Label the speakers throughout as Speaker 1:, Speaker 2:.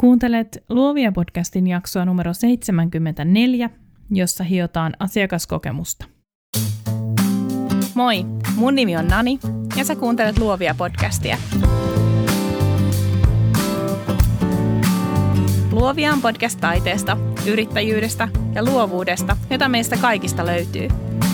Speaker 1: Kuuntelet Luovia podcastin jaksoa numero 74, jossa hiotaan asiakaskokemusta.
Speaker 2: Moi, mun nimi on Nani ja sä kuuntelet Luovia podcastia. Luovia on podcast taiteesta, yrittäjyydestä ja luovuudesta, jota meistä kaikista löytyy –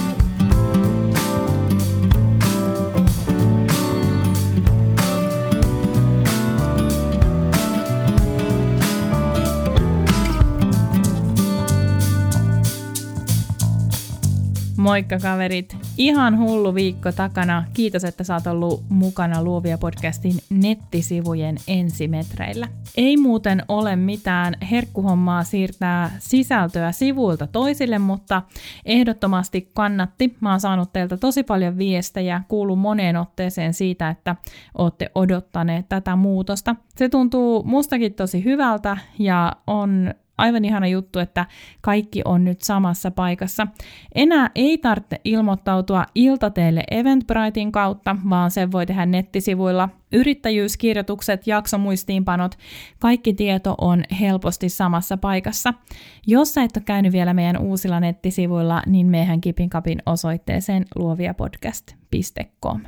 Speaker 1: Moikka kaverit! Ihan hullu viikko takana. Kiitos, että saat ollut mukana Luovia podcastin nettisivujen ensimetreillä. Ei muuten ole mitään herkkuhommaa siirtää sisältöä sivuilta toisille, mutta ehdottomasti kannatti. Mä oon saanut teiltä tosi paljon viestejä, kuuluu moneen otteeseen siitä, että ootte odottaneet tätä muutosta. Se tuntuu mustakin tosi hyvältä ja on aivan ihana juttu, että kaikki on nyt samassa paikassa. Enää ei tarvitse ilmoittautua iltateelle Eventbritein kautta, vaan sen voi tehdä nettisivuilla. Yrittäjyyskirjoitukset, jaksomuistiinpanot, kaikki tieto on helposti samassa paikassa. Jos sä et ole käynyt vielä meidän uusilla nettisivuilla, niin mehän Kipin Kapin osoitteeseen luoviapodcast.com.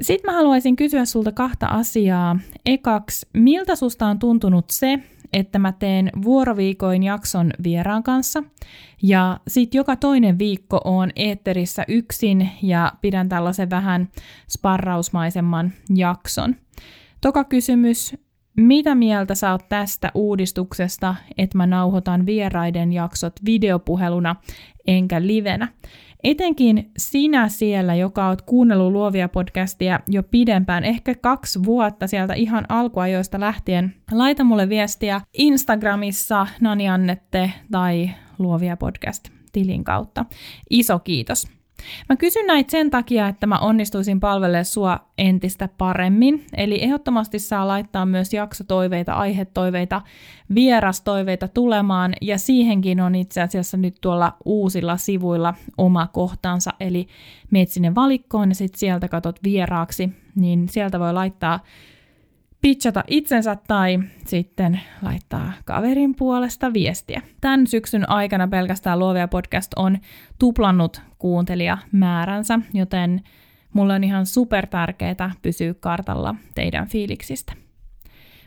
Speaker 1: Sitten mä haluaisin kysyä sulta kahta asiaa. Ekaksi, miltä susta on tuntunut se, että mä teen vuoroviikoin jakson vieraan kanssa ja sitten joka toinen viikko on eetterissä yksin ja pidän tällaisen vähän sparrausmaisemman jakson. Toka kysymys, mitä mieltä sä oot tästä uudistuksesta, että mä nauhoitan vieraiden jaksot videopuheluna enkä livenä? Etenkin sinä siellä, joka oot kuunnellut luovia podcastia jo pidempään, ehkä kaksi vuotta sieltä ihan alkuajoista lähtien, laita mulle viestiä Instagramissa Nani Annette tai luovia podcast tilin kautta. Iso kiitos. Mä kysyn näitä sen takia, että mä onnistuisin palvelemaan sua entistä paremmin. Eli ehdottomasti saa laittaa myös jaksotoiveita, aihetoiveita, vierastoiveita tulemaan. Ja siihenkin on itse asiassa nyt tuolla uusilla sivuilla oma kohtansa. Eli meet sinne valikkoon ja sitten sieltä katot vieraaksi. Niin sieltä voi laittaa pitchata itsensä tai sitten laittaa kaverin puolesta viestiä. Tämän syksyn aikana pelkästään Luovia podcast on tuplannut kuuntelijamääränsä, joten mulle on ihan super tärkeää pysyä kartalla teidän fiiliksistä.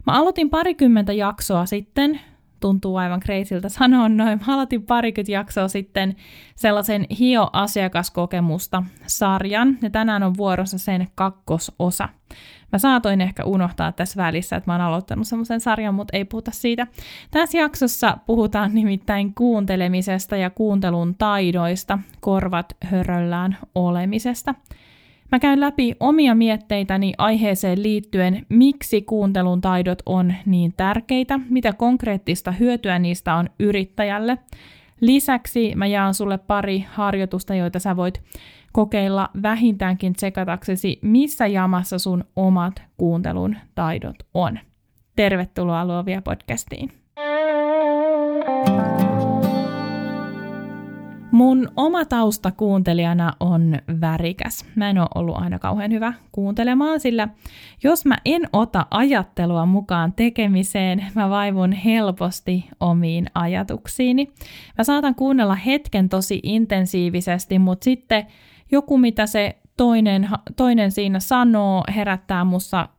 Speaker 1: Mä aloitin parikymmentä jaksoa sitten tuntuu aivan kreisiltä sanoa noin. Mä aloitin parikymmentä jaksoa sitten sellaisen Hio-asiakaskokemusta sarjan, ja tänään on vuorossa sen kakkososa. Mä saatoin ehkä unohtaa tässä välissä, että mä oon aloittanut semmoisen sarjan, mutta ei puhuta siitä. Tässä jaksossa puhutaan nimittäin kuuntelemisesta ja kuuntelun taidoista, korvat höröllään olemisesta – Mä käyn läpi omia mietteitäni aiheeseen liittyen, miksi kuuntelun taidot on niin tärkeitä, mitä konkreettista hyötyä niistä on yrittäjälle. Lisäksi mä jaan sulle pari harjoitusta, joita sä voit kokeilla vähintäänkin tsekataksesi, missä jamassa sun omat kuuntelun taidot on. Tervetuloa Luovia podcastiin. Mun oma tausta kuuntelijana on värikäs. Mä en ole ollut aina kauhean hyvä kuuntelemaan, sillä jos mä en ota ajattelua mukaan tekemiseen, mä vaivun helposti omiin ajatuksiini. Mä saatan kuunnella hetken tosi intensiivisesti, mutta sitten joku, mitä se toinen, toinen siinä sanoo, herättää mussa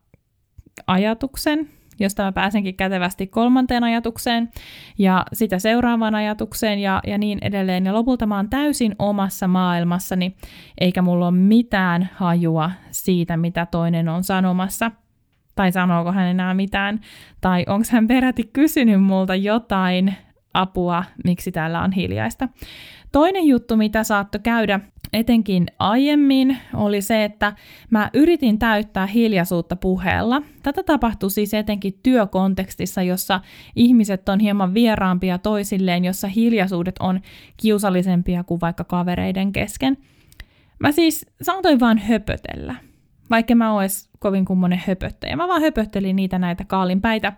Speaker 1: ajatuksen, josta mä pääsenkin kätevästi kolmanteen ajatukseen ja sitä seuraavaan ajatukseen ja, ja niin edelleen. Ja lopulta mä oon täysin omassa maailmassani, eikä mulla ole mitään hajua siitä, mitä toinen on sanomassa. Tai sanooko hän enää mitään, tai onko hän peräti kysynyt multa jotain apua, miksi täällä on hiljaista. Toinen juttu, mitä saattoi käydä etenkin aiemmin, oli se, että mä yritin täyttää hiljaisuutta puheella. Tätä tapahtui siis etenkin työkontekstissa, jossa ihmiset on hieman vieraampia toisilleen, jossa hiljaisuudet on kiusallisempia kuin vaikka kavereiden kesken. Mä siis saatoin vaan höpötellä, vaikka mä ois kovin kummonen höpöttäjä. Mä vaan höpöttelin niitä näitä kaalinpäitä.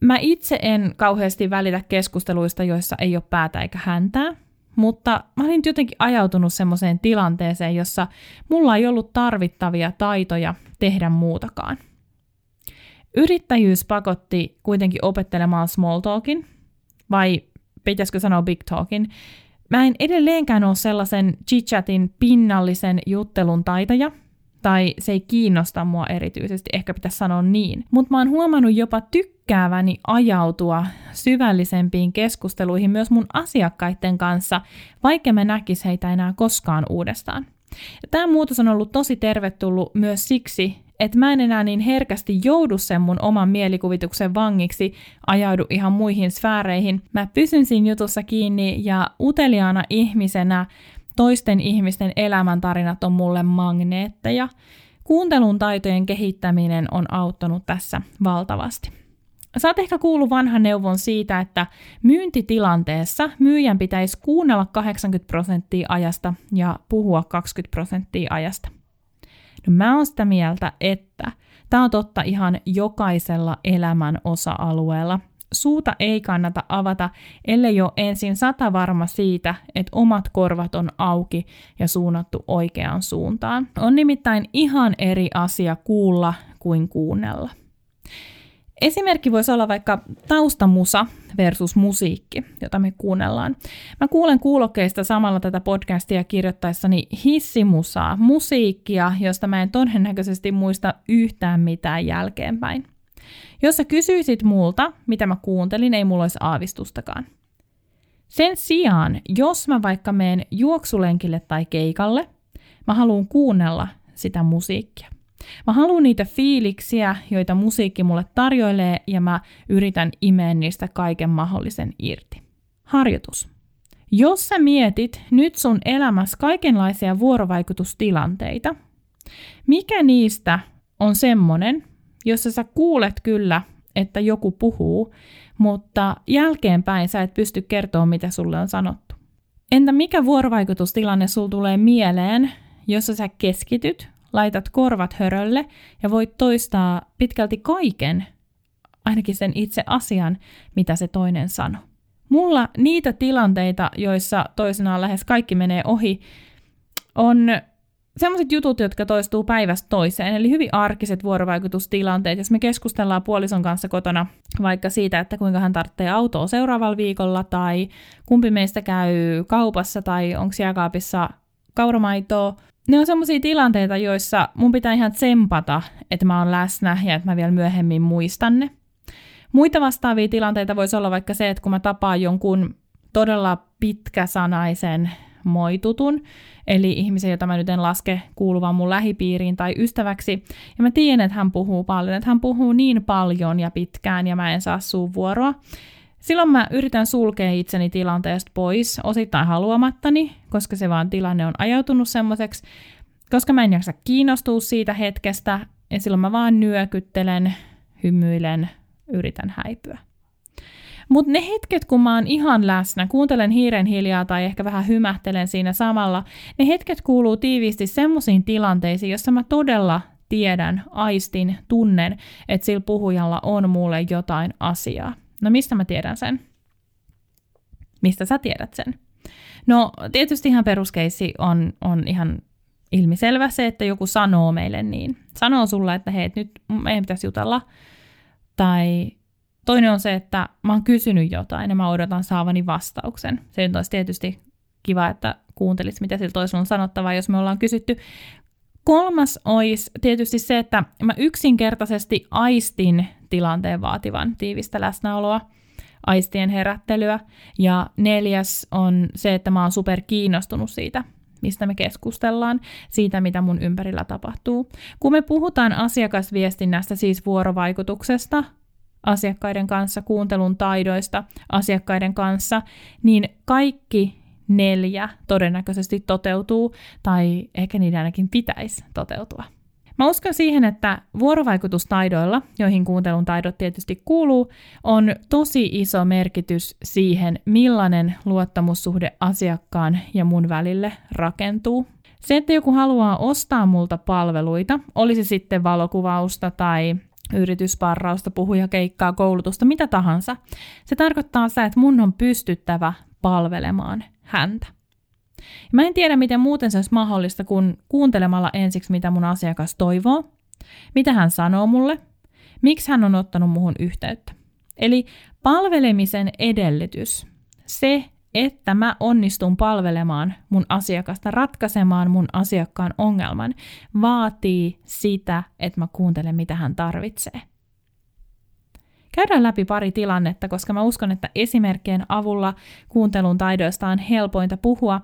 Speaker 1: Mä itse en kauheasti välitä keskusteluista, joissa ei ole päätä eikä häntää. Mutta mä olin jotenkin ajautunut semmoiseen tilanteeseen, jossa mulla ei ollut tarvittavia taitoja tehdä muutakaan. Yrittäjyys pakotti kuitenkin opettelemaan small talkin, vai pitäisikö sanoa big talkin. Mä en edelleenkään ole sellaisen chit-chatin pinnallisen juttelun taitaja, tai se ei kiinnosta mua erityisesti, ehkä pitäisi sanoa niin. Mutta mä oon huomannut jopa tykkääväni ajautua syvällisempiin keskusteluihin myös mun asiakkaiden kanssa, vaikka mä näkis heitä enää koskaan uudestaan. Tämä muutos on ollut tosi tervetullut myös siksi, että mä en enää niin herkästi joudu sen mun oman mielikuvituksen vangiksi, ajaudu ihan muihin sfääreihin. Mä pysyn siinä jutussa kiinni ja uteliaana ihmisenä toisten ihmisten elämäntarinat on mulle magneetteja. Kuuntelun taitojen kehittäminen on auttanut tässä valtavasti. Saat ehkä kuullut vanhan neuvon siitä, että myyntitilanteessa myyjän pitäisi kuunnella 80 prosenttia ajasta ja puhua 20 prosenttia ajasta. No mä oon sitä mieltä, että tämä on totta ihan jokaisella elämän osa-alueella. Suuta ei kannata avata, ellei ole ensin sata varma siitä, että omat korvat on auki ja suunnattu oikeaan suuntaan. On nimittäin ihan eri asia kuulla kuin kuunnella. Esimerkki voisi olla vaikka taustamusa versus musiikki, jota me kuunnellaan. Mä kuulen kuulokkeista samalla tätä podcastia kirjoittaessani hissimusaa, musiikkia, josta mä en todennäköisesti muista yhtään mitään jälkeenpäin. Jos sä kysyisit multa, mitä mä kuuntelin, ei mulla olisi aavistustakaan. Sen sijaan, jos mä vaikka menen juoksulenkille tai keikalle, mä haluan kuunnella sitä musiikkia. Mä haluan niitä fiiliksiä, joita musiikki mulle tarjoilee, ja mä yritän imeä niistä kaiken mahdollisen irti. Harjoitus. Jos sä mietit nyt sun elämässä kaikenlaisia vuorovaikutustilanteita, mikä niistä on semmonen, jossa sä kuulet kyllä, että joku puhuu, mutta jälkeenpäin sä et pysty kertoa, mitä sulle on sanottu. Entä mikä vuorovaikutustilanne sul tulee mieleen, jossa sä keskityt laitat korvat hörölle ja voit toistaa pitkälti kaiken, ainakin sen itse asian, mitä se toinen sanoo. Mulla niitä tilanteita, joissa toisenaan lähes kaikki menee ohi, on sellaiset jutut, jotka toistuu päivästä toiseen, eli hyvin arkiset vuorovaikutustilanteet. Jos me keskustellaan puolison kanssa kotona vaikka siitä, että kuinka hän tarvitsee autoa seuraavalla viikolla, tai kumpi meistä käy kaupassa, tai onko jääkaapissa kauramaitoa, ne on semmoisia tilanteita, joissa mun pitää ihan tsempata, että mä oon läsnä ja että mä vielä myöhemmin muistan ne. Muita vastaavia tilanteita voisi olla vaikka se, että kun mä tapaan jonkun todella pitkäsanaisen moitutun, eli ihmisen, jota mä nyt en laske kuuluvan mun lähipiiriin tai ystäväksi, ja mä tiedän, että hän puhuu paljon, että hän puhuu niin paljon ja pitkään, ja mä en saa suun vuoroa, Silloin mä yritän sulkea itseni tilanteesta pois, osittain haluamattani, koska se vaan tilanne on ajautunut semmoiseksi, koska mä en jaksa kiinnostua siitä hetkestä, ja silloin mä vaan nyökyttelen, hymyilen, yritän häipyä. Mutta ne hetket, kun mä oon ihan läsnä, kuuntelen hiiren hiljaa tai ehkä vähän hymähtelen siinä samalla, ne hetket kuuluu tiiviisti semmoisiin tilanteisiin, jossa mä todella tiedän, aistin, tunnen, että sillä puhujalla on mulle jotain asiaa. No mistä mä tiedän sen? Mistä sä tiedät sen? No tietysti ihan peruskeissi on, on ihan ilmiselvä se, että joku sanoo meille niin. Sanoo sulle, että hei, nyt meidän pitäisi jutella. Tai toinen on se, että mä oon kysynyt jotain ja mä odotan saavani vastauksen. Se nyt olisi tietysti kiva, että kuuntelis, mitä sillä toisella on sanottavaa, jos me ollaan kysytty. Kolmas olisi tietysti se, että mä yksinkertaisesti aistin tilanteen vaativan tiivistä läsnäoloa, aistien herättelyä. Ja neljäs on se, että mä oon super kiinnostunut siitä, mistä me keskustellaan, siitä mitä mun ympärillä tapahtuu. Kun me puhutaan asiakasviestinnästä, siis vuorovaikutuksesta, asiakkaiden kanssa, kuuntelun taidoista asiakkaiden kanssa, niin kaikki neljä todennäköisesti toteutuu, tai ehkä niiden ainakin pitäisi toteutua. Mä uskon siihen, että vuorovaikutustaidoilla, joihin kuuntelun taidot tietysti kuuluu, on tosi iso merkitys siihen, millainen luottamussuhde asiakkaan ja mun välille rakentuu. Se, että joku haluaa ostaa multa palveluita, olisi sitten valokuvausta tai yritysparrausta, puhujakeikkaa, koulutusta, mitä tahansa, se tarkoittaa sitä, että mun on pystyttävä palvelemaan häntä. Mä en tiedä, miten muuten se olisi mahdollista kuin kuuntelemalla ensiksi, mitä mun asiakas toivoo, mitä hän sanoo mulle, miksi hän on ottanut muhun yhteyttä. Eli palvelemisen edellytys, se, että mä onnistun palvelemaan mun asiakasta, ratkaisemaan mun asiakkaan ongelman, vaatii sitä, että mä kuuntelen, mitä hän tarvitsee. Käydään läpi pari tilannetta, koska mä uskon, että esimerkkien avulla kuuntelun taidoista on helpointa puhua.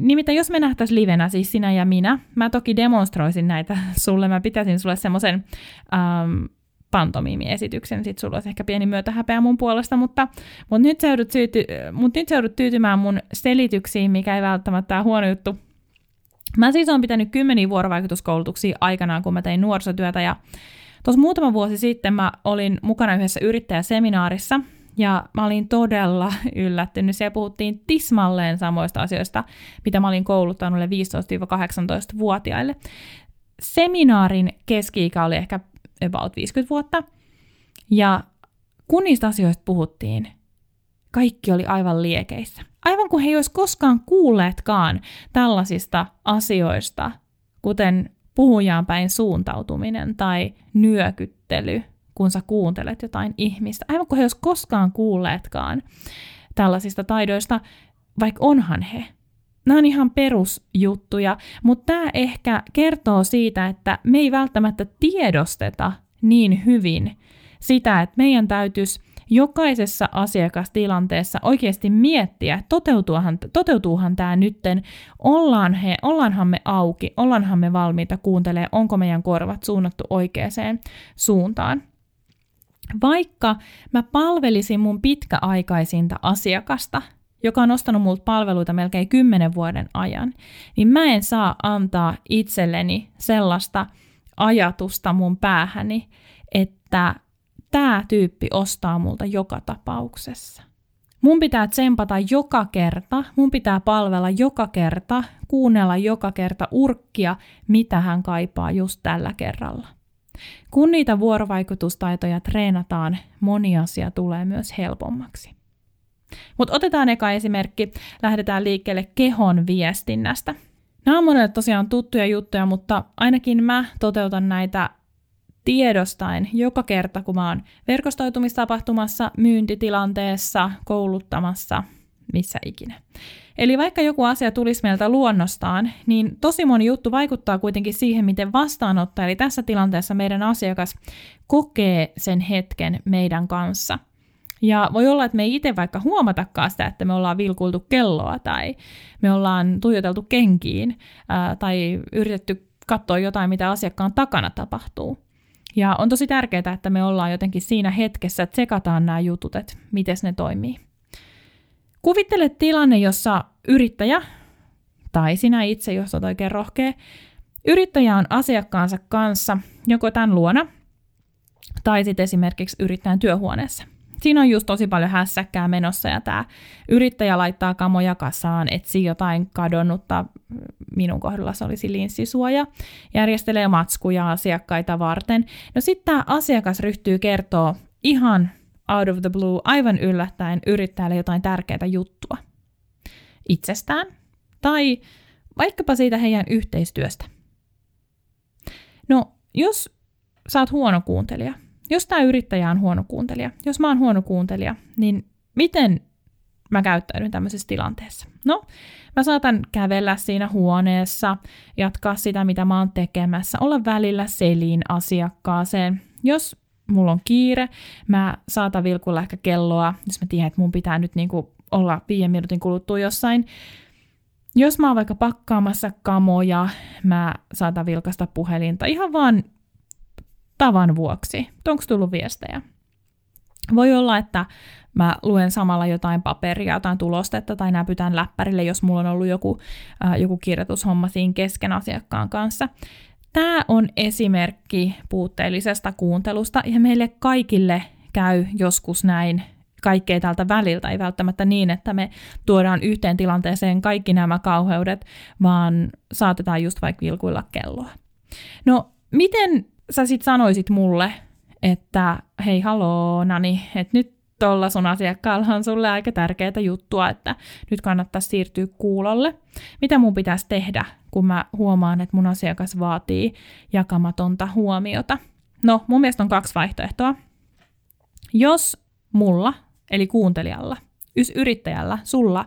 Speaker 1: Nimittäin jos me nähtäisiin livenä, siis sinä ja minä, mä toki demonstroisin näitä sulle, mä pitäisin sulle semmoisen ähm, pantomiimiesityksen, sit sulla olisi ehkä pieni myötähäpeä mun puolesta, mutta, mutta nyt, joudut syyty, mutta nyt joudut tyytymään mun selityksiin, mikä ei välttämättä ole huono juttu. Mä siis olen pitänyt kymmeniä vuorovaikutuskoulutuksia aikanaan, kun mä tein nuorisotyötä, ja tuossa muutama vuosi sitten mä olin mukana yhdessä yrittäjäseminaarissa, ja mä olin todella yllättynyt. Siellä puhuttiin tismalleen samoista asioista, mitä mä olin kouluttanut 15-18-vuotiaille. Seminaarin keski-ikä oli ehkä about 50 vuotta. Ja kun niistä asioista puhuttiin, kaikki oli aivan liekeissä. Aivan kuin he ei olisi koskaan kuulleetkaan tällaisista asioista, kuten puhujaan päin suuntautuminen tai nyökyttely, kun sä kuuntelet jotain ihmistä. Aivan kuin he ei olisi koskaan kuulleetkaan tällaisista taidoista, vaikka onhan he. Nämä on ihan perusjuttuja, mutta tämä ehkä kertoo siitä, että me ei välttämättä tiedosteta niin hyvin sitä, että meidän täytyisi jokaisessa asiakastilanteessa oikeasti miettiä, toteutuuhan, toteutuuhan tämä nytten, ollaan he, ollaanhan me auki, ollaanhan me valmiita kuuntelemaan, onko meidän korvat suunnattu oikeaan suuntaan. Vaikka mä palvelisin mun pitkäaikaisinta asiakasta, joka on ostanut multa palveluita melkein kymmenen vuoden ajan, niin mä en saa antaa itselleni sellaista ajatusta mun päähäni, että tämä tyyppi ostaa multa joka tapauksessa. Mun pitää tsempata joka kerta, mun pitää palvella joka kerta, kuunnella joka kerta urkkia, mitä hän kaipaa just tällä kerralla. Kun niitä vuorovaikutustaitoja treenataan, moni asia tulee myös helpommaksi. Mutta otetaan eka esimerkki. Lähdetään liikkeelle kehon viestinnästä. Nämä on monelle tosiaan tuttuja juttuja, mutta ainakin mä toteutan näitä tiedostaen joka kerta, kun mä oon verkostoitumistapahtumassa, myyntitilanteessa, kouluttamassa, missä ikinä. Eli vaikka joku asia tulisi meiltä luonnostaan, niin tosi moni juttu vaikuttaa kuitenkin siihen, miten vastaanottaja, eli tässä tilanteessa meidän asiakas, kokee sen hetken meidän kanssa – ja voi olla, että me ei itse vaikka huomatakaan sitä, että me ollaan vilkuiltu kelloa tai me ollaan tuijoteltu kenkiin ää, tai yritetty katsoa jotain, mitä asiakkaan takana tapahtuu. Ja on tosi tärkeää, että me ollaan jotenkin siinä hetkessä, että tsekataan nämä jutut, että miten ne toimii. Kuvittele tilanne, jossa yrittäjä, tai sinä itse, jos olet oikein rohkea, yrittäjä on asiakkaansa kanssa joko tämän luona, tai sitten esimerkiksi yrittäjän työhuoneessa – siinä on just tosi paljon hässäkkää menossa ja tämä yrittäjä laittaa kamoja kasaan, etsii jotain kadonnutta, minun kohdalla se olisi linssisuoja, järjestelee matskuja asiakkaita varten. No sitten tämä asiakas ryhtyy kertoa ihan out of the blue, aivan yllättäen yrittäjälle jotain tärkeää juttua itsestään tai vaikkapa siitä heidän yhteistyöstä. No, jos sä oot huono kuuntelija, jos tämä yrittäjä on huono kuuntelija, jos mä oon huono kuuntelija, niin miten mä käyttäydyn tämmöisessä tilanteessa? No, mä saatan kävellä siinä huoneessa, jatkaa sitä, mitä mä oon tekemässä, olla välillä selin asiakkaaseen. Jos mulla on kiire, mä saatan vilkulla ehkä kelloa, jos mä tiedän, että mun pitää nyt niinku olla viiden minuutin kuluttua jossain. Jos mä oon vaikka pakkaamassa kamoja, mä saatan vilkasta puhelinta ihan vaan tavan vuoksi. Onko tullut viestejä? Voi olla, että mä luen samalla jotain paperia, jotain tulostetta tai näpytän läppärille, jos mulla on ollut joku, äh, joku kirjoitushomma siinä kesken asiakkaan kanssa. Tämä on esimerkki puutteellisesta kuuntelusta ja meille kaikille käy joskus näin kaikkea tältä väliltä. Ei välttämättä niin, että me tuodaan yhteen tilanteeseen kaikki nämä kauheudet, vaan saatetaan just vaikka vilkuilla kelloa. No, miten sä sit sanoisit mulle, että hei haloo Nani, että nyt tuolla sun asiakkaalla on sulle aika tärkeää juttua, että nyt kannattaa siirtyä kuulolle. Mitä mun pitäisi tehdä, kun mä huomaan, että mun asiakas vaatii jakamatonta huomiota? No, mun mielestä on kaksi vaihtoehtoa. Jos mulla, eli kuuntelijalla, yrittäjällä, sulla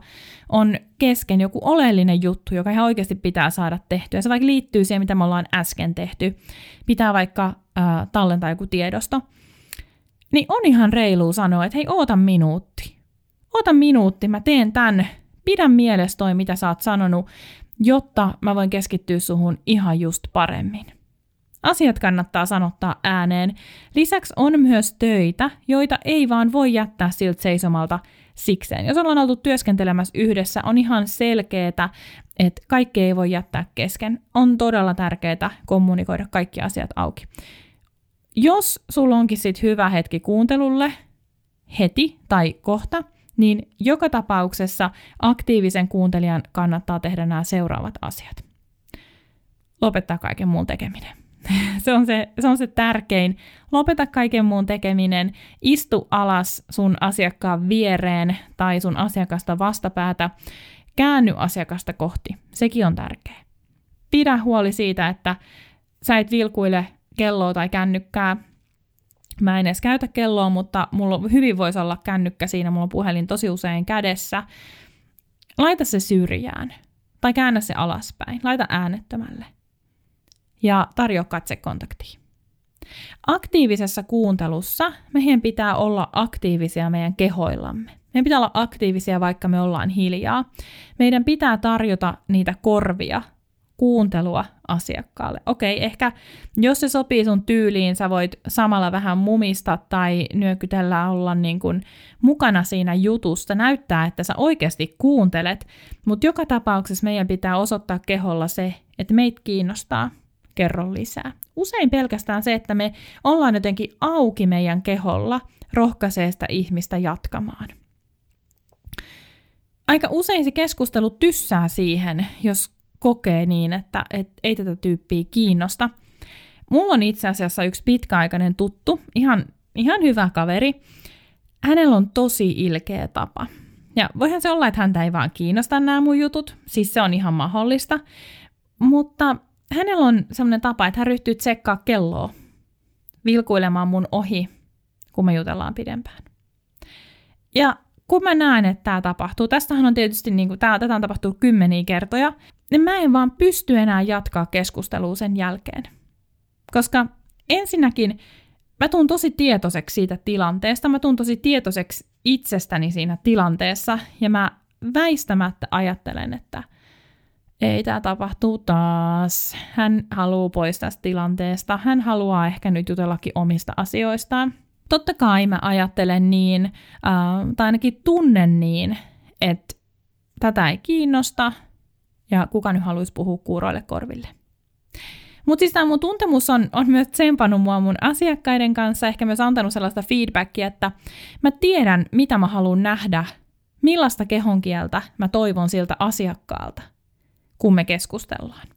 Speaker 1: on kesken joku oleellinen juttu, joka ihan oikeasti pitää saada tehtyä. Se vaikka liittyy siihen, mitä me ollaan äsken tehty. Pitää vaikka äh, tallentaa joku tiedosto. Niin on ihan reilu sanoa, että hei, oota minuutti. Oota minuutti, mä teen tän. Pidä mielessä toi, mitä sä oot sanonut, jotta mä voin keskittyä suhun ihan just paremmin. Asiat kannattaa sanottaa ääneen. Lisäksi on myös töitä, joita ei vaan voi jättää siltä seisomalta sikseen. Jos ollaan oltu työskentelemässä yhdessä, on ihan selkeää, että kaikki ei voi jättää kesken. On todella tärkeää kommunikoida kaikki asiat auki. Jos sulla onkin sit hyvä hetki kuuntelulle, heti tai kohta, niin joka tapauksessa aktiivisen kuuntelijan kannattaa tehdä nämä seuraavat asiat. Lopettaa kaiken muun tekeminen. se, on se, se on se tärkein. Lopeta kaiken muun tekeminen, istu alas sun asiakkaan viereen tai sun asiakasta vastapäätä, käänny asiakasta kohti. Sekin on tärkeä. Pidä huoli siitä, että sä et vilkuile kelloa tai kännykkää. Mä en edes käytä kelloa, mutta mulla hyvin voisi olla kännykkä siinä, mulla on puhelin tosi usein kädessä. Laita se syrjään tai käännä se alaspäin. Laita äänettömälle ja tarjoa katsekontaktia. Aktiivisessa kuuntelussa meidän pitää olla aktiivisia meidän kehoillamme. Meidän pitää olla aktiivisia, vaikka me ollaan hiljaa. Meidän pitää tarjota niitä korvia, kuuntelua asiakkaalle. Okei, ehkä jos se sopii sun tyyliin, sä voit samalla vähän mumista tai nyökytellä olla niin kuin mukana siinä jutusta, näyttää, että sä oikeasti kuuntelet, mutta joka tapauksessa meidän pitää osoittaa keholla se, että meitä kiinnostaa, kerro lisää. Usein pelkästään se, että me ollaan jotenkin auki meidän keholla, rohkaisee sitä ihmistä jatkamaan. Aika usein se keskustelu tyssää siihen, jos kokee niin, että et, ei tätä tyyppiä kiinnosta. Mulla on itse asiassa yksi pitkäaikainen tuttu, ihan, ihan hyvä kaveri. Hänellä on tosi ilkeä tapa. Ja voihan se olla, että häntä ei vaan kiinnosta nämä mun jutut, siis se on ihan mahdollista. Mutta hänellä on sellainen tapa, että hän ryhtyy tsekkaa kelloa vilkuilemaan mun ohi, kun me jutellaan pidempään. Ja kun mä näen, että tämä tapahtuu, tästähän on tietysti, niin kuin, tää, tätä on tapahtunut kymmeniä kertoja, niin mä en vaan pysty enää jatkaa keskustelua sen jälkeen. Koska ensinnäkin mä tuun tosi tietoiseksi siitä tilanteesta, mä tuun tosi tietoiseksi itsestäni siinä tilanteessa, ja mä väistämättä ajattelen, että – ei tämä tapahtuu taas. Hän haluaa pois tästä tilanteesta. Hän haluaa ehkä nyt jutellakin omista asioistaan. Totta kai mä ajattelen niin, äh, tai ainakin tunnen niin, että tätä ei kiinnosta ja kuka nyt haluaisi puhua kuuroille korville. Mutta siis tämä mun tuntemus on, on myös tsempannut mua mun asiakkaiden kanssa, ehkä myös antanut sellaista feedbackia, että mä tiedän, mitä mä haluan nähdä, millaista kehonkieltä mä toivon siltä asiakkaalta – kun me keskustellaan.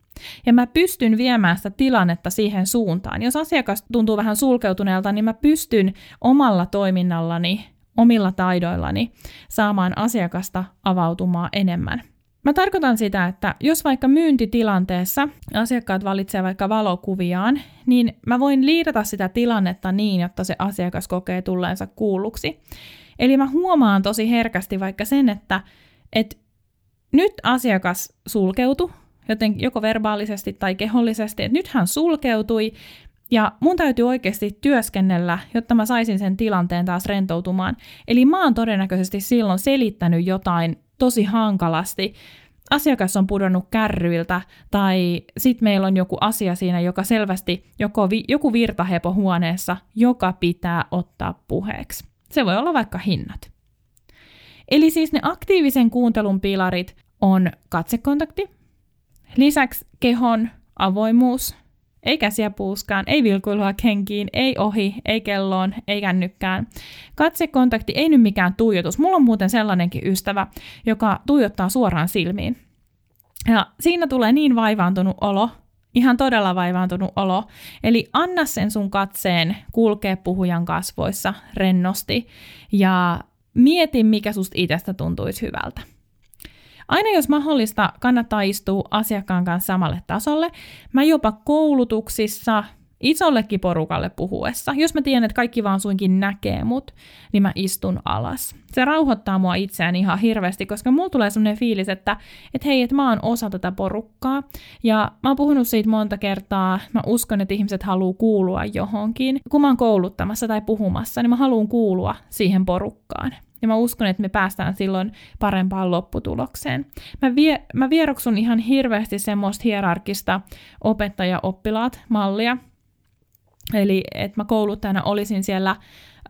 Speaker 1: Ja mä pystyn viemään sitä tilannetta siihen suuntaan. Jos asiakas tuntuu vähän sulkeutuneelta, niin mä pystyn omalla toiminnallani, omilla taidoillani saamaan asiakasta avautumaan enemmän. Mä tarkoitan sitä, että jos vaikka myyntitilanteessa asiakkaat valitsevat vaikka valokuviaan, niin mä voin liidata sitä tilannetta niin, jotta se asiakas kokee tulleensa kuulluksi. Eli mä huomaan tosi herkästi vaikka sen, että, että nyt asiakas sulkeutui, joten joko verbaalisesti tai kehollisesti, että nyt hän sulkeutui, ja mun täytyy oikeasti työskennellä, jotta mä saisin sen tilanteen taas rentoutumaan. Eli mä oon todennäköisesti silloin selittänyt jotain tosi hankalasti, asiakas on pudonnut kärryiltä, tai sitten meillä on joku asia siinä, joka selvästi, joko vi, joku virtahepo huoneessa, joka pitää ottaa puheeksi. Se voi olla vaikka hinnat. Eli siis ne aktiivisen kuuntelun pilarit on katsekontakti, lisäksi kehon avoimuus, ei käsiä puuskaan, ei vilkuilua kenkiin, ei ohi, ei kelloon, ei kännykkään. Katsekontakti ei nyt mikään tuijotus. Mulla on muuten sellainenkin ystävä, joka tuijottaa suoraan silmiin. Ja siinä tulee niin vaivaantunut olo, ihan todella vaivaantunut olo. Eli anna sen sun katseen kulkea puhujan kasvoissa rennosti ja mieti, mikä susta itsestä tuntuisi hyvältä. Aina jos mahdollista, kannattaa istua asiakkaan kanssa samalle tasolle. Mä jopa koulutuksissa, isollekin porukalle puhuessa. Jos mä tiedän, että kaikki vaan suinkin näkee mut, niin mä istun alas. Se rauhoittaa mua itseään ihan hirveästi, koska mulla tulee sellainen fiilis, että, että hei, että mä oon osa tätä porukkaa. Ja mä oon puhunut siitä monta kertaa. Mä uskon, että ihmiset haluaa kuulua johonkin. Kun mä oon kouluttamassa tai puhumassa, niin mä haluan kuulua siihen porukkaan. Ja mä uskon, että me päästään silloin parempaan lopputulokseen. Mä, vie, mä vieroksun ihan hirveästi semmoista hierarkista opettaja-oppilaat-mallia. Eli että mä kouluttajana olisin siellä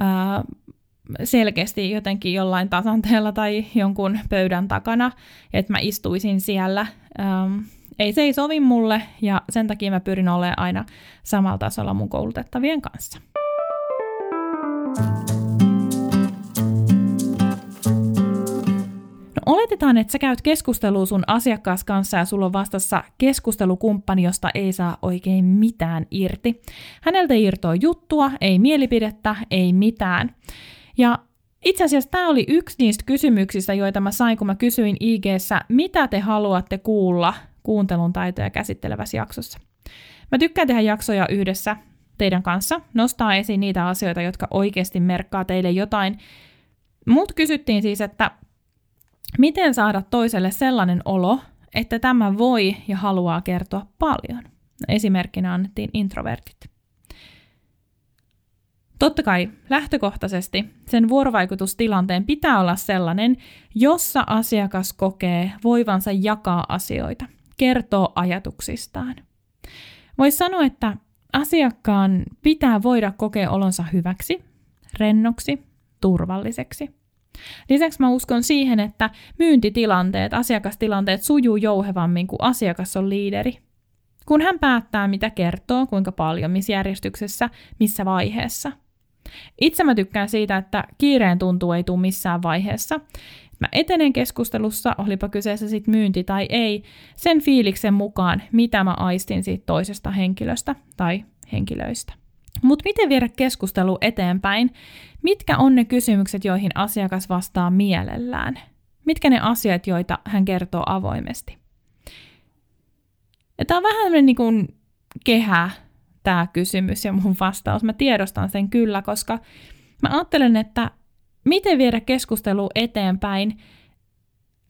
Speaker 1: ää, selkeästi jotenkin jollain tasanteella tai jonkun pöydän takana, että mä istuisin siellä. Ähm, ei se ei sovi mulle ja sen takia mä pyrin olemaan aina samalla tasolla mun koulutettavien kanssa. Oletetaan, että sä käyt keskustelua sun asiakas kanssa ja sulla on vastassa keskustelukumppani, josta ei saa oikein mitään irti. Häneltä irtoaa juttua, ei mielipidettä, ei mitään. Ja itse asiassa tämä oli yksi niistä kysymyksistä, joita mä sain, kun mä kysyin ig mitä te haluatte kuulla kuuntelun taitoja käsittelevässä jaksossa. Mä tykkään tehdä jaksoja yhdessä teidän kanssa, nostaa esiin niitä asioita, jotka oikeasti merkkaa teille jotain. Mut kysyttiin siis, että Miten saada toiselle sellainen olo, että tämä voi ja haluaa kertoa paljon? Esimerkkinä annettiin introvertit. Totta kai lähtökohtaisesti sen vuorovaikutustilanteen pitää olla sellainen, jossa asiakas kokee voivansa jakaa asioita, kertoo ajatuksistaan. Voisi sanoa, että asiakkaan pitää voida kokea olonsa hyväksi, rennoksi, turvalliseksi – Lisäksi mä uskon siihen, että myyntitilanteet, asiakastilanteet sujuu jouhevammin, kun asiakas on liideri. Kun hän päättää, mitä kertoo, kuinka paljon, missä järjestyksessä, missä vaiheessa. Itse mä tykkään siitä, että kiireen tuntuu ei tule missään vaiheessa. Mä etenen keskustelussa, olipa kyseessä sitten myynti tai ei, sen fiiliksen mukaan, mitä mä aistin siitä toisesta henkilöstä tai henkilöistä. Mutta miten viedä keskustelu eteenpäin? Mitkä on ne kysymykset, joihin asiakas vastaa mielellään? Mitkä ne asiat, joita hän kertoo avoimesti? Tämä on vähän niin kuin kehä, tämä kysymys ja mun vastaus. Mä tiedostan sen kyllä, koska mä ajattelen, että miten viedä keskustelu eteenpäin,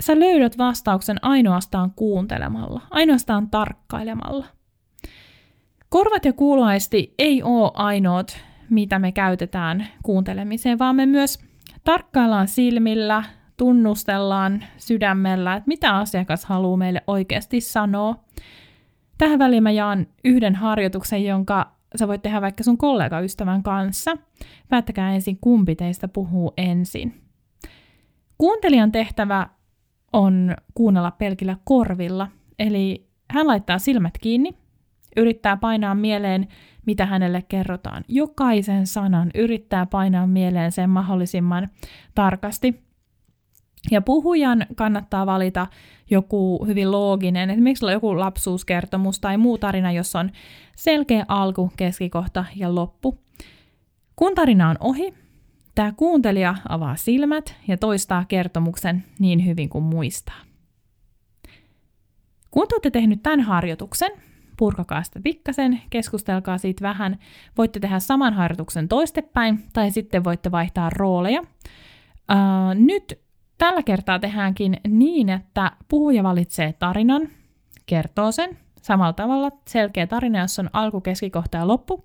Speaker 1: sä löydät vastauksen ainoastaan kuuntelemalla, ainoastaan tarkkailemalla – Korvat ja kuuloaisti ei ole ainoat, mitä me käytetään kuuntelemiseen, vaan me myös tarkkaillaan silmillä, tunnustellaan sydämellä, että mitä asiakas haluaa meille oikeasti sanoa. Tähän väliin mä jaan yhden harjoituksen, jonka sä voit tehdä vaikka sun kollegaystävän kanssa. Päättäkää ensin, kumpi teistä puhuu ensin. Kuuntelijan tehtävä on kuunnella pelkillä korvilla, eli hän laittaa silmät kiinni Yrittää painaa mieleen, mitä hänelle kerrotaan. Jokaisen sanan yrittää painaa mieleen sen mahdollisimman tarkasti. Ja puhujan kannattaa valita joku hyvin looginen, esimerkiksi joku lapsuuskertomus tai muu tarina, jossa on selkeä alku, keskikohta ja loppu. Kun tarina on ohi, tämä kuuntelija avaa silmät ja toistaa kertomuksen niin hyvin kuin muistaa. Kun te olette tehnyt tämän harjoituksen, purkakaa sitä pikkasen, keskustelkaa siitä vähän. Voitte tehdä saman harjoituksen toistepäin, tai sitten voitte vaihtaa rooleja. Uh, nyt tällä kertaa tehdäänkin niin, että puhuja valitsee tarinan, kertoo sen samalla tavalla, selkeä tarina, jossa on alku, keskikohta ja loppu.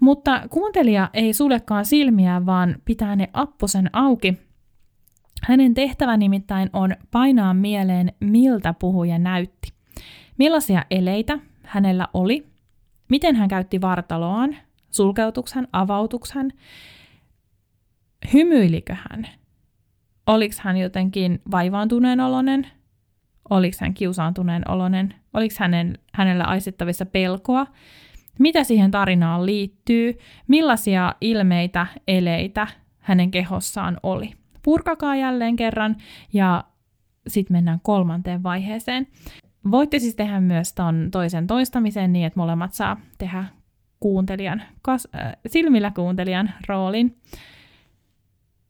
Speaker 1: Mutta kuuntelija ei suljekaan silmiä, vaan pitää ne apposen auki. Hänen tehtävä nimittäin on painaa mieleen, miltä puhuja näytti. Millaisia eleitä hänellä oli, miten hän käytti vartaloaan, sulkeutuksen, avautuksen, hymyilikö hän, oliko hän jotenkin vaivaantuneen oloinen, oliko hän kiusaantuneen oloinen, oliko hänen, hänellä aistittavissa pelkoa, mitä siihen tarinaan liittyy, millaisia ilmeitä, eleitä hänen kehossaan oli. Purkakaa jälleen kerran ja sitten mennään kolmanteen vaiheeseen. Voitte siis tehdä myös ton toisen toistamisen niin, että molemmat saa tehdä kuuntelijan, kas, äh, silmillä kuuntelijan roolin.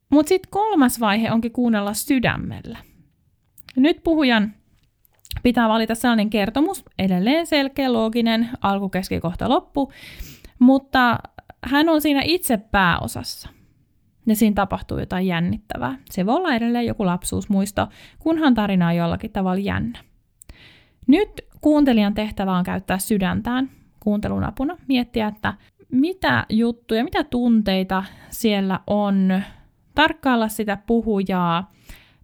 Speaker 1: Mutta sitten kolmas vaihe onkin kuunnella sydämellä. Nyt puhujan Pitää valita sellainen kertomus, edelleen selkeä, looginen, alku, keski, kohta, loppu, mutta hän on siinä itse pääosassa. Ja siinä tapahtuu jotain jännittävää. Se voi olla edelleen joku lapsuusmuisto, kunhan tarina on jollakin tavalla jännä. Nyt kuuntelijan tehtävä on käyttää sydäntään kuuntelun apuna, miettiä, että mitä juttuja, mitä tunteita siellä on, tarkkailla sitä puhujaa,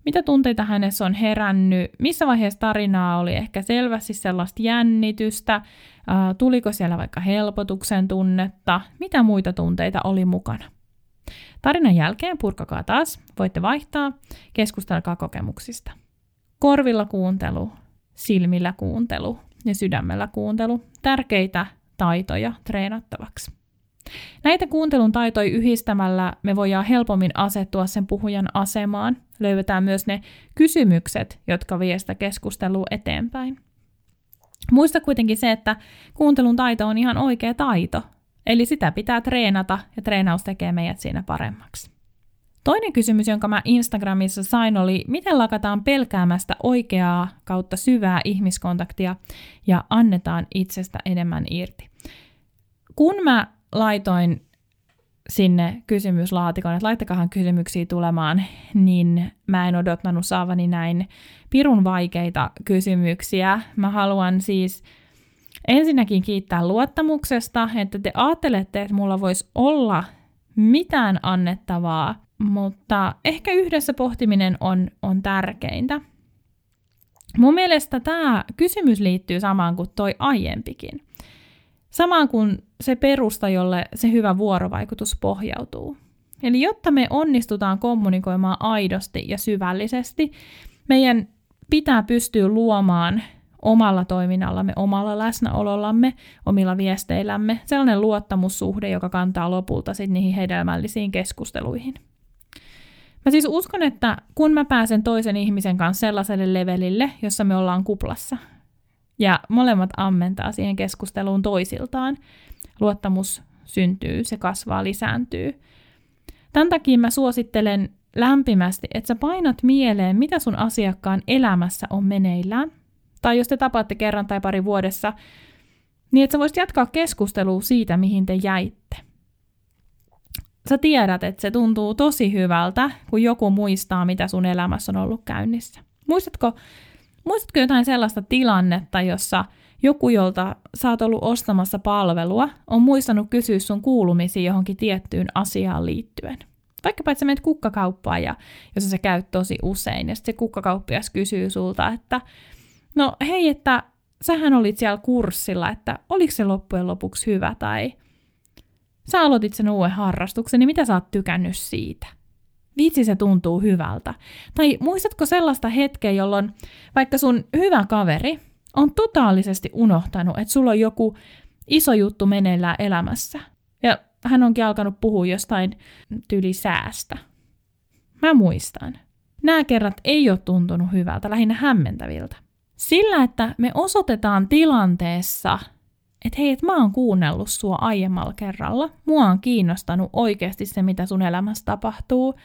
Speaker 1: mitä tunteita hänessä on herännyt, missä vaiheessa tarinaa oli ehkä selvästi sellaista jännitystä, tuliko siellä vaikka helpotuksen tunnetta, mitä muita tunteita oli mukana. Tarinan jälkeen purkakaa taas, voitte vaihtaa, keskustelkaa kokemuksista. Korvilla kuuntelu, silmillä kuuntelu ja sydämellä kuuntelu, tärkeitä taitoja treenattavaksi. Näitä kuuntelun taitoja yhdistämällä me voidaan helpommin asettua sen puhujan asemaan. Löydetään myös ne kysymykset, jotka vie sitä keskustelua eteenpäin. Muista kuitenkin se, että kuuntelun taito on ihan oikea taito, eli sitä pitää treenata ja treenaus tekee meidät siinä paremmaksi. Toinen kysymys, jonka mä Instagramissa sain, oli, miten lakataan pelkäämästä oikeaa kautta syvää ihmiskontaktia ja annetaan itsestä enemmän irti. Kun mä laitoin sinne kysymyslaatikon, että laittakahan kysymyksiä tulemaan, niin mä en odottanut saavani näin pirun vaikeita kysymyksiä. Mä haluan siis ensinnäkin kiittää luottamuksesta, että te ajattelette, että mulla voisi olla mitään annettavaa, mutta ehkä yhdessä pohtiminen on, on tärkeintä. Mun mielestä tämä kysymys liittyy samaan kuin toi aiempikin. Samaan kuin se perusta, jolle se hyvä vuorovaikutus pohjautuu. Eli jotta me onnistutaan kommunikoimaan aidosti ja syvällisesti, meidän pitää pystyä luomaan omalla toiminnallamme, omalla läsnäolollamme, omilla viesteillämme sellainen luottamussuhde, joka kantaa lopulta sitten niihin hedelmällisiin keskusteluihin. Mä siis uskon, että kun mä pääsen toisen ihmisen kanssa sellaiselle levelille, jossa me ollaan kuplassa, ja molemmat ammentaa siihen keskusteluun toisiltaan. Luottamus syntyy, se kasvaa, lisääntyy. Tämän takia mä suosittelen lämpimästi, että sä painat mieleen, mitä sun asiakkaan elämässä on meneillään. Tai jos te tapaatte kerran tai pari vuodessa, niin että sä voisit jatkaa keskustelua siitä, mihin te jäitte. Sä tiedät, että se tuntuu tosi hyvältä, kun joku muistaa, mitä sun elämässä on ollut käynnissä. Muistatko Muistatko jotain sellaista tilannetta, jossa joku, jolta sä oot ollut ostamassa palvelua, on muistanut kysyä sun kuulumisia johonkin tiettyyn asiaan liittyen? Vaikkapa, että sä menet kukkakauppaan ja jos sä käyt tosi usein, ja sitten se kukkakauppias kysyy sulta, että no hei, että sähän olit siellä kurssilla, että oliko se loppujen lopuksi hyvä, tai sä aloitit sen uuden harrastuksen, niin mitä sä oot tykännyt siitä? Vitsi se tuntuu hyvältä. Tai muistatko sellaista hetkeä, jolloin vaikka sun hyvä kaveri on totaalisesti unohtanut, että sulla on joku iso juttu meneillään elämässä. Ja hän onkin alkanut puhua jostain tyli säästä. Mä muistan. Nämä kerrat ei ole tuntunut hyvältä, lähinnä hämmentäviltä. Sillä, että me osoitetaan tilanteessa, että hei, että mä oon kuunnellut sua aiemmalla kerralla, mua on kiinnostanut oikeasti se, mitä sun elämässä tapahtuu,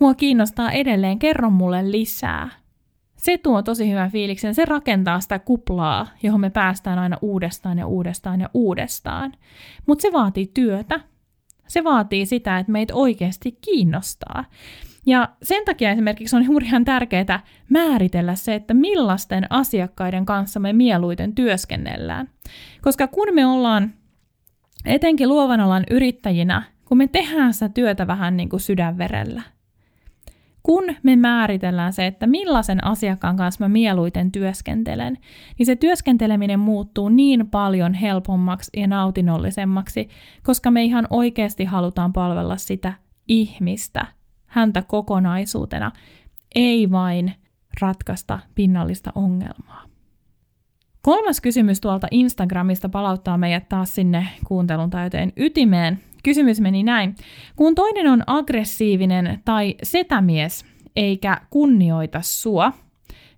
Speaker 1: mua kiinnostaa edelleen, kerro mulle lisää. Se tuo tosi hyvän fiiliksen, se rakentaa sitä kuplaa, johon me päästään aina uudestaan ja uudestaan ja uudestaan. Mutta se vaatii työtä. Se vaatii sitä, että meitä oikeasti kiinnostaa. Ja sen takia esimerkiksi on ihan tärkeää määritellä se, että millaisten asiakkaiden kanssa me mieluiten työskennellään. Koska kun me ollaan etenkin luovan alan yrittäjinä, kun me tehdään sitä työtä vähän niin kuin sydänverellä, kun me määritellään se, että millaisen asiakkaan kanssa mä mieluiten työskentelen, niin se työskenteleminen muuttuu niin paljon helpommaksi ja nautinnollisemmaksi, koska me ihan oikeasti halutaan palvella sitä ihmistä, häntä kokonaisuutena, ei vain ratkaista pinnallista ongelmaa. Kolmas kysymys tuolta Instagramista palauttaa meidät taas sinne kuuntelun täyteen ytimeen. Kysymys meni näin. Kun toinen on aggressiivinen tai setämies eikä kunnioita sua,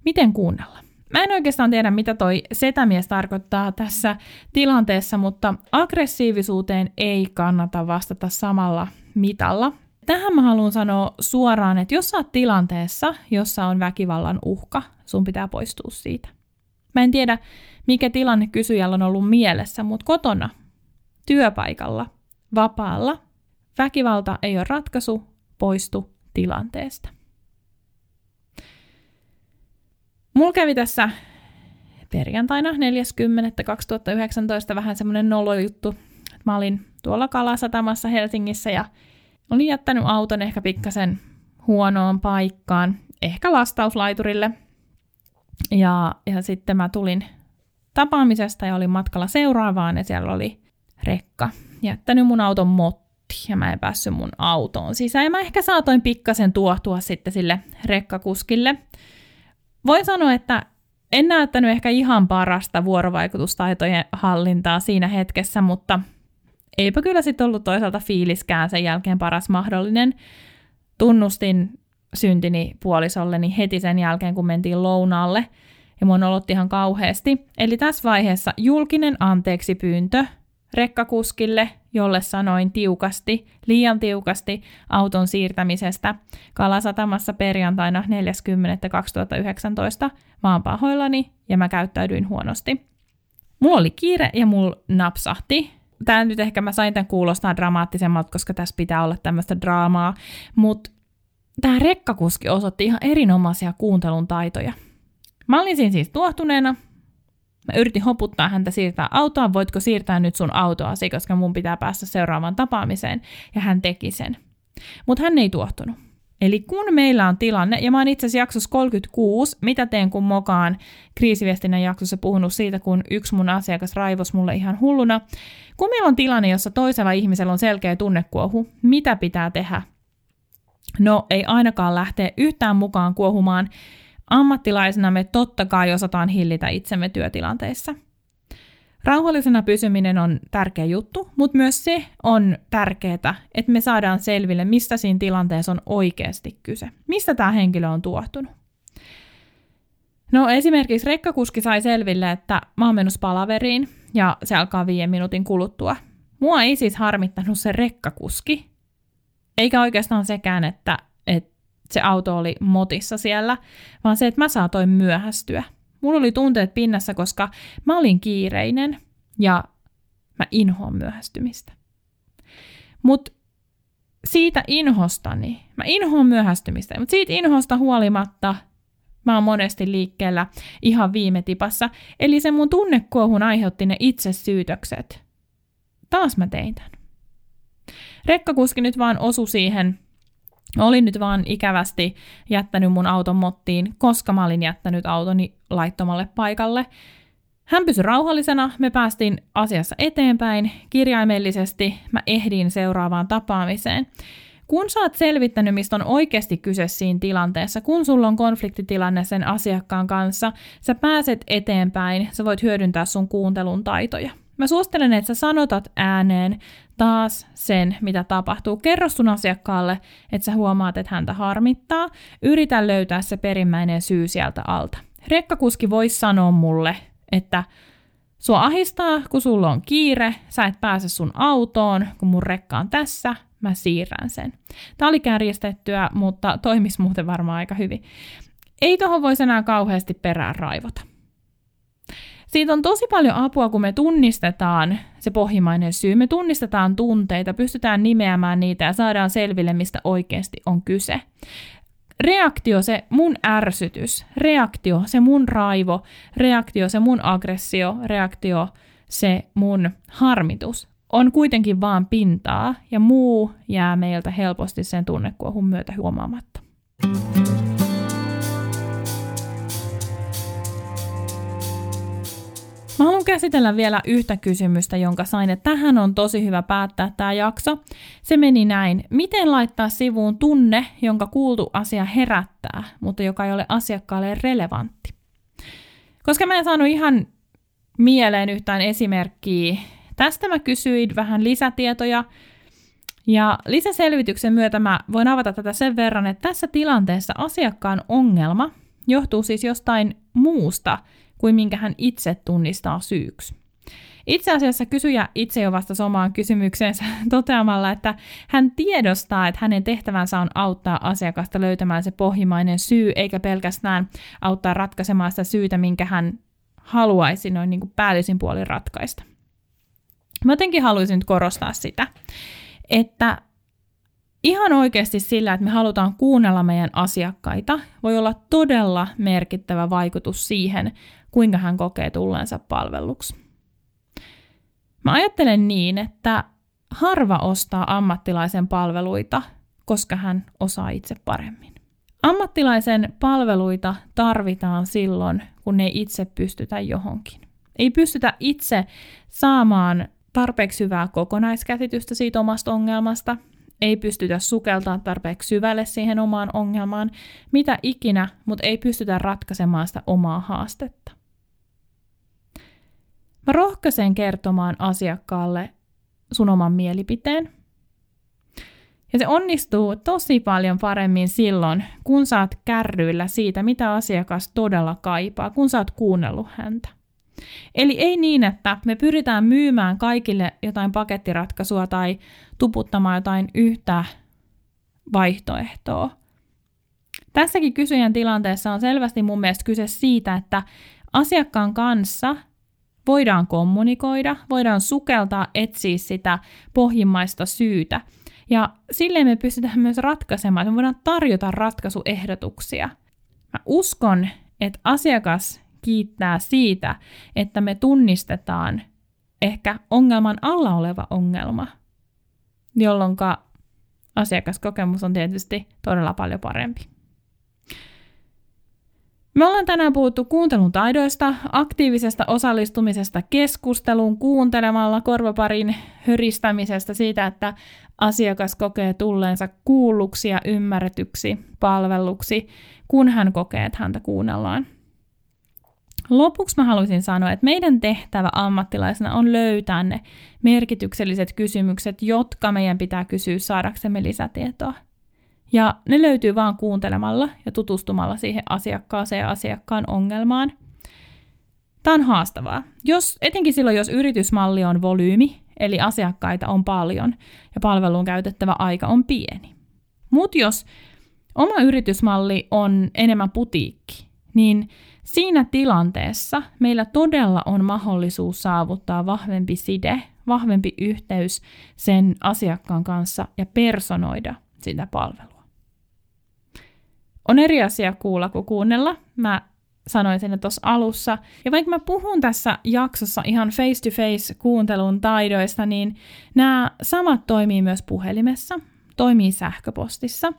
Speaker 1: miten kuunnella? Mä en oikeastaan tiedä, mitä toi setämies tarkoittaa tässä tilanteessa, mutta aggressiivisuuteen ei kannata vastata samalla mitalla. Tähän mä haluan sanoa suoraan, että jos sä oot tilanteessa, jossa on väkivallan uhka, sun pitää poistua siitä. Mä en tiedä, mikä tilanne kysyjällä on ollut mielessä, mutta kotona, työpaikalla, vapaalla, väkivalta ei ole ratkaisu, poistu tilanteesta. Mulla kävi tässä perjantaina 40.2019 vähän semmoinen juttu. Mä olin tuolla Kalasatamassa Helsingissä ja olin jättänyt auton ehkä pikkasen huonoon paikkaan, ehkä lastauslaiturille. Ja, ja sitten mä tulin tapaamisesta ja olin matkalla seuraavaan ja siellä oli rekka jättänyt mun auton motti ja mä en päässyt mun autoon sisään. Ja mä ehkä saatoin pikkasen tuohtua sitten sille rekkakuskille. Voin sanoa, että en näyttänyt ehkä ihan parasta vuorovaikutustaitojen hallintaa siinä hetkessä, mutta eipä kyllä sitten ollut toisaalta fiiliskään sen jälkeen paras mahdollinen. Tunnustin syntini puolisolleni heti sen jälkeen, kun mentiin lounaalle, ja mun olotti ihan kauheasti. Eli tässä vaiheessa julkinen anteeksi pyyntö rekkakuskille, jolle sanoin tiukasti, liian tiukasti auton siirtämisestä Kalasatamassa perjantaina 40.2019 vaan pahoillani ja mä käyttäydyin huonosti. Mulla oli kiire ja mulla napsahti. Tää nyt ehkä mä sain tämän kuulostaa dramaattisemmalta, koska tässä pitää olla tämmöistä draamaa, mutta tämä rekkakuski osoitti ihan erinomaisia kuuntelun taitoja. Mä olin siinä siis tuohtuneena, Mä yritin hoputtaa häntä siirtää autoa, voitko siirtää nyt sun autoasi, koska mun pitää päästä seuraavaan tapaamiseen, ja hän teki sen. Mutta hän ei tuohtunut. Eli kun meillä on tilanne, ja mä oon itse asiassa jaksossa 36, mitä teen kun mokaan kriisiviestinnän jaksossa puhunut siitä, kun yksi mun asiakas raivos mulle ihan hulluna. Kun meillä on tilanne, jossa toisella ihmisellä on selkeä tunnekuohu, mitä pitää tehdä? No, ei ainakaan lähteä yhtään mukaan kuohumaan, Ammattilaisena me totta kai osataan hillitä itsemme työtilanteissa. Rauhallisena pysyminen on tärkeä juttu, mutta myös se on tärkeää, että me saadaan selville, mistä siinä tilanteessa on oikeasti kyse. Mistä tämä henkilö on tuohtunut. No esimerkiksi rekkakuski sai selville, että mä oon menossa palaveriin ja se alkaa viiden minuutin kuluttua. Mua ei siis harmittanut se rekkakuski, eikä oikeastaan sekään, että, että se auto oli motissa siellä, vaan se, että mä saatoin myöhästyä. Mulla oli tunteet pinnassa, koska mä olin kiireinen ja mä inhoan myöhästymistä. Mutta siitä inhostani, mä inhoan myöhästymistä, mutta siitä inhosta huolimatta mä oon monesti liikkeellä ihan viime tipassa. Eli se mun tunnekuohun aiheutti ne itse syytökset. Taas mä tein tämän. Rekkakuski nyt vaan osu siihen olin nyt vaan ikävästi jättänyt mun auton mottiin, koska mä olin jättänyt autoni laittomalle paikalle. Hän pysyi rauhallisena, me päästiin asiassa eteenpäin, kirjaimellisesti mä ehdin seuraavaan tapaamiseen. Kun sä oot selvittänyt, mistä on oikeasti kyse siinä tilanteessa, kun sulla on konfliktitilanne sen asiakkaan kanssa, sä pääset eteenpäin, sä voit hyödyntää sun kuuntelun taitoja. Mä suosittelen, että sä sanotat ääneen taas sen, mitä tapahtuu. Kerro sun asiakkaalle, että sä huomaat, että häntä harmittaa. Yritä löytää se perimmäinen syy sieltä alta. Rekkakuski voisi sanoa mulle, että sua ahistaa, kun sulla on kiire, sä et pääse sun autoon, kun mun rekka on tässä, mä siirrän sen. Tämä oli kärjestettyä, mutta toimis muuten varmaan aika hyvin. Ei tohon voisi enää kauheasti perään raivota. Siitä on tosi paljon apua, kun me tunnistetaan se pohjimainen syy, me tunnistetaan tunteita, pystytään nimeämään niitä ja saadaan selville, mistä oikeasti on kyse. Reaktio, se mun ärsytys, reaktio, se mun raivo, reaktio, se mun aggressio, reaktio, se mun harmitus. On kuitenkin vaan pintaa ja muu jää meiltä helposti sen tunnekuohun myötä huomaamatta. Mä haluan käsitellä vielä yhtä kysymystä, jonka sain, että tähän on tosi hyvä päättää tämä jakso. Se meni näin. Miten laittaa sivuun tunne, jonka kuultu asia herättää, mutta joka ei ole asiakkaalle relevantti? Koska mä en saanut ihan mieleen yhtään esimerkkiä. Tästä mä kysyin vähän lisätietoja, ja lisäselvityksen myötä mä voin avata tätä sen verran, että tässä tilanteessa asiakkaan ongelma johtuu siis jostain muusta kuin minkä hän itse tunnistaa syyksi. Itse asiassa kysyjä itse jo vastasi omaan kysymykseensä toteamalla, että hän tiedostaa, että hänen tehtävänsä on auttaa asiakasta löytämään se pohjimainen syy, eikä pelkästään auttaa ratkaisemaan sitä syytä, minkä hän haluaisi noin niin kuin päällisin puolin ratkaista. Mä jotenkin haluaisin nyt korostaa sitä, että ihan oikeasti sillä, että me halutaan kuunnella meidän asiakkaita, voi olla todella merkittävä vaikutus siihen, kuinka hän kokee tulleensa palveluksi. Mä ajattelen niin, että harva ostaa ammattilaisen palveluita, koska hän osaa itse paremmin. Ammattilaisen palveluita tarvitaan silloin, kun ei itse pystytä johonkin. Ei pystytä itse saamaan tarpeeksi hyvää kokonaiskäsitystä siitä omasta ongelmasta, ei pystytä sukeltaa tarpeeksi syvälle siihen omaan ongelmaan, mitä ikinä, mutta ei pystytä ratkaisemaan sitä omaa haastetta. Mä rohkaisen kertomaan asiakkaalle sun oman mielipiteen. Ja se onnistuu tosi paljon paremmin silloin, kun saat kärryillä siitä, mitä asiakas todella kaipaa, kun saat kuunnellut häntä. Eli ei niin, että me pyritään myymään kaikille jotain pakettiratkaisua tai tuputtamaan jotain yhtä vaihtoehtoa. Tässäkin kysyjän tilanteessa on selvästi mun mielestä kyse siitä, että asiakkaan kanssa voidaan kommunikoida, voidaan sukeltaa, etsiä sitä pohjimmaista syytä. Ja silleen me pystytään myös ratkaisemaan, että me voidaan tarjota ratkaisuehdotuksia. Mä uskon, että asiakas kiittää siitä, että me tunnistetaan ehkä ongelman alla oleva ongelma, jolloin asiakaskokemus on tietysti todella paljon parempi. Me ollaan tänään puhuttu kuuntelun taidoista, aktiivisesta osallistumisesta keskusteluun, kuuntelemalla korvaparin höristämisestä siitä, että asiakas kokee tulleensa kuulluksi ja ymmärretyksi palveluksi, kun hän kokee, että häntä kuunnellaan. Lopuksi mä haluaisin sanoa, että meidän tehtävä ammattilaisena on löytää ne merkitykselliset kysymykset, jotka meidän pitää kysyä saadaksemme lisätietoa. Ja ne löytyy vaan kuuntelemalla ja tutustumalla siihen asiakkaaseen ja asiakkaan ongelmaan. Tämä on haastavaa. Jos, etenkin silloin, jos yritysmalli on volyymi, eli asiakkaita on paljon ja palveluun käytettävä aika on pieni. Mutta jos oma yritysmalli on enemmän putiikki, niin Siinä tilanteessa meillä todella on mahdollisuus saavuttaa vahvempi side, vahvempi yhteys sen asiakkaan kanssa ja personoida sitä palvelua. On eri asia kuulla kuin kuunnella. Mä sanoin sen tuossa alussa. Ja vaikka mä puhun tässä jaksossa ihan face-to-face kuuntelun taidoista, niin nämä samat toimii myös puhelimessa toimii sähköpostissa.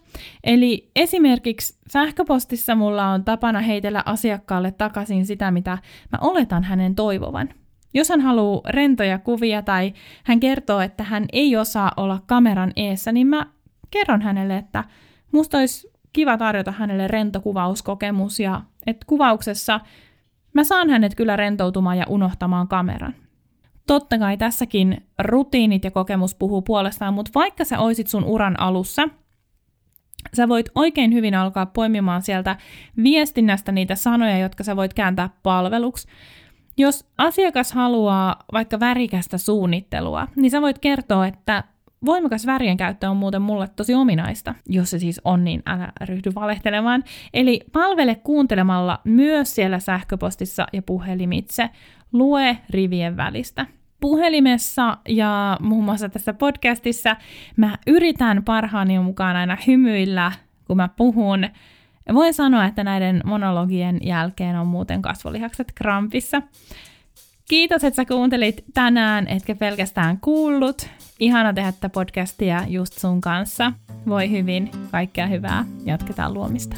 Speaker 1: Eli esimerkiksi sähköpostissa mulla on tapana heitellä asiakkaalle takaisin sitä, mitä mä oletan hänen toivovan. Jos hän haluaa rentoja kuvia tai hän kertoo, että hän ei osaa olla kameran eessä, niin mä kerron hänelle, että musta olisi kiva tarjota hänelle rentokuvauskokemus ja että kuvauksessa mä saan hänet kyllä rentoutumaan ja unohtamaan kameran. Totta kai tässäkin rutiinit ja kokemus puhuu puolestaan, mutta vaikka sä oisit sun uran alussa, sä voit oikein hyvin alkaa poimimaan sieltä viestinnästä niitä sanoja, jotka sä voit kääntää palveluksi. Jos asiakas haluaa vaikka värikästä suunnittelua, niin sä voit kertoa, että voimakas värien käyttö on muuten mulle tosi ominaista. Jos se siis on, niin älä ryhdy valehtelemaan. Eli palvele kuuntelemalla myös siellä sähköpostissa ja puhelimitse. Lue rivien välistä puhelimessa ja muun muassa tässä podcastissa mä yritän parhaani mukaan aina hymyillä, kun mä puhun. Voin sanoa, että näiden monologien jälkeen on muuten kasvolihakset krampissa. Kiitos, että sä kuuntelit tänään, etkä pelkästään kuullut. Ihana tehdä tätä podcastia just sun kanssa. Voi hyvin, kaikkea hyvää, jatketaan luomista.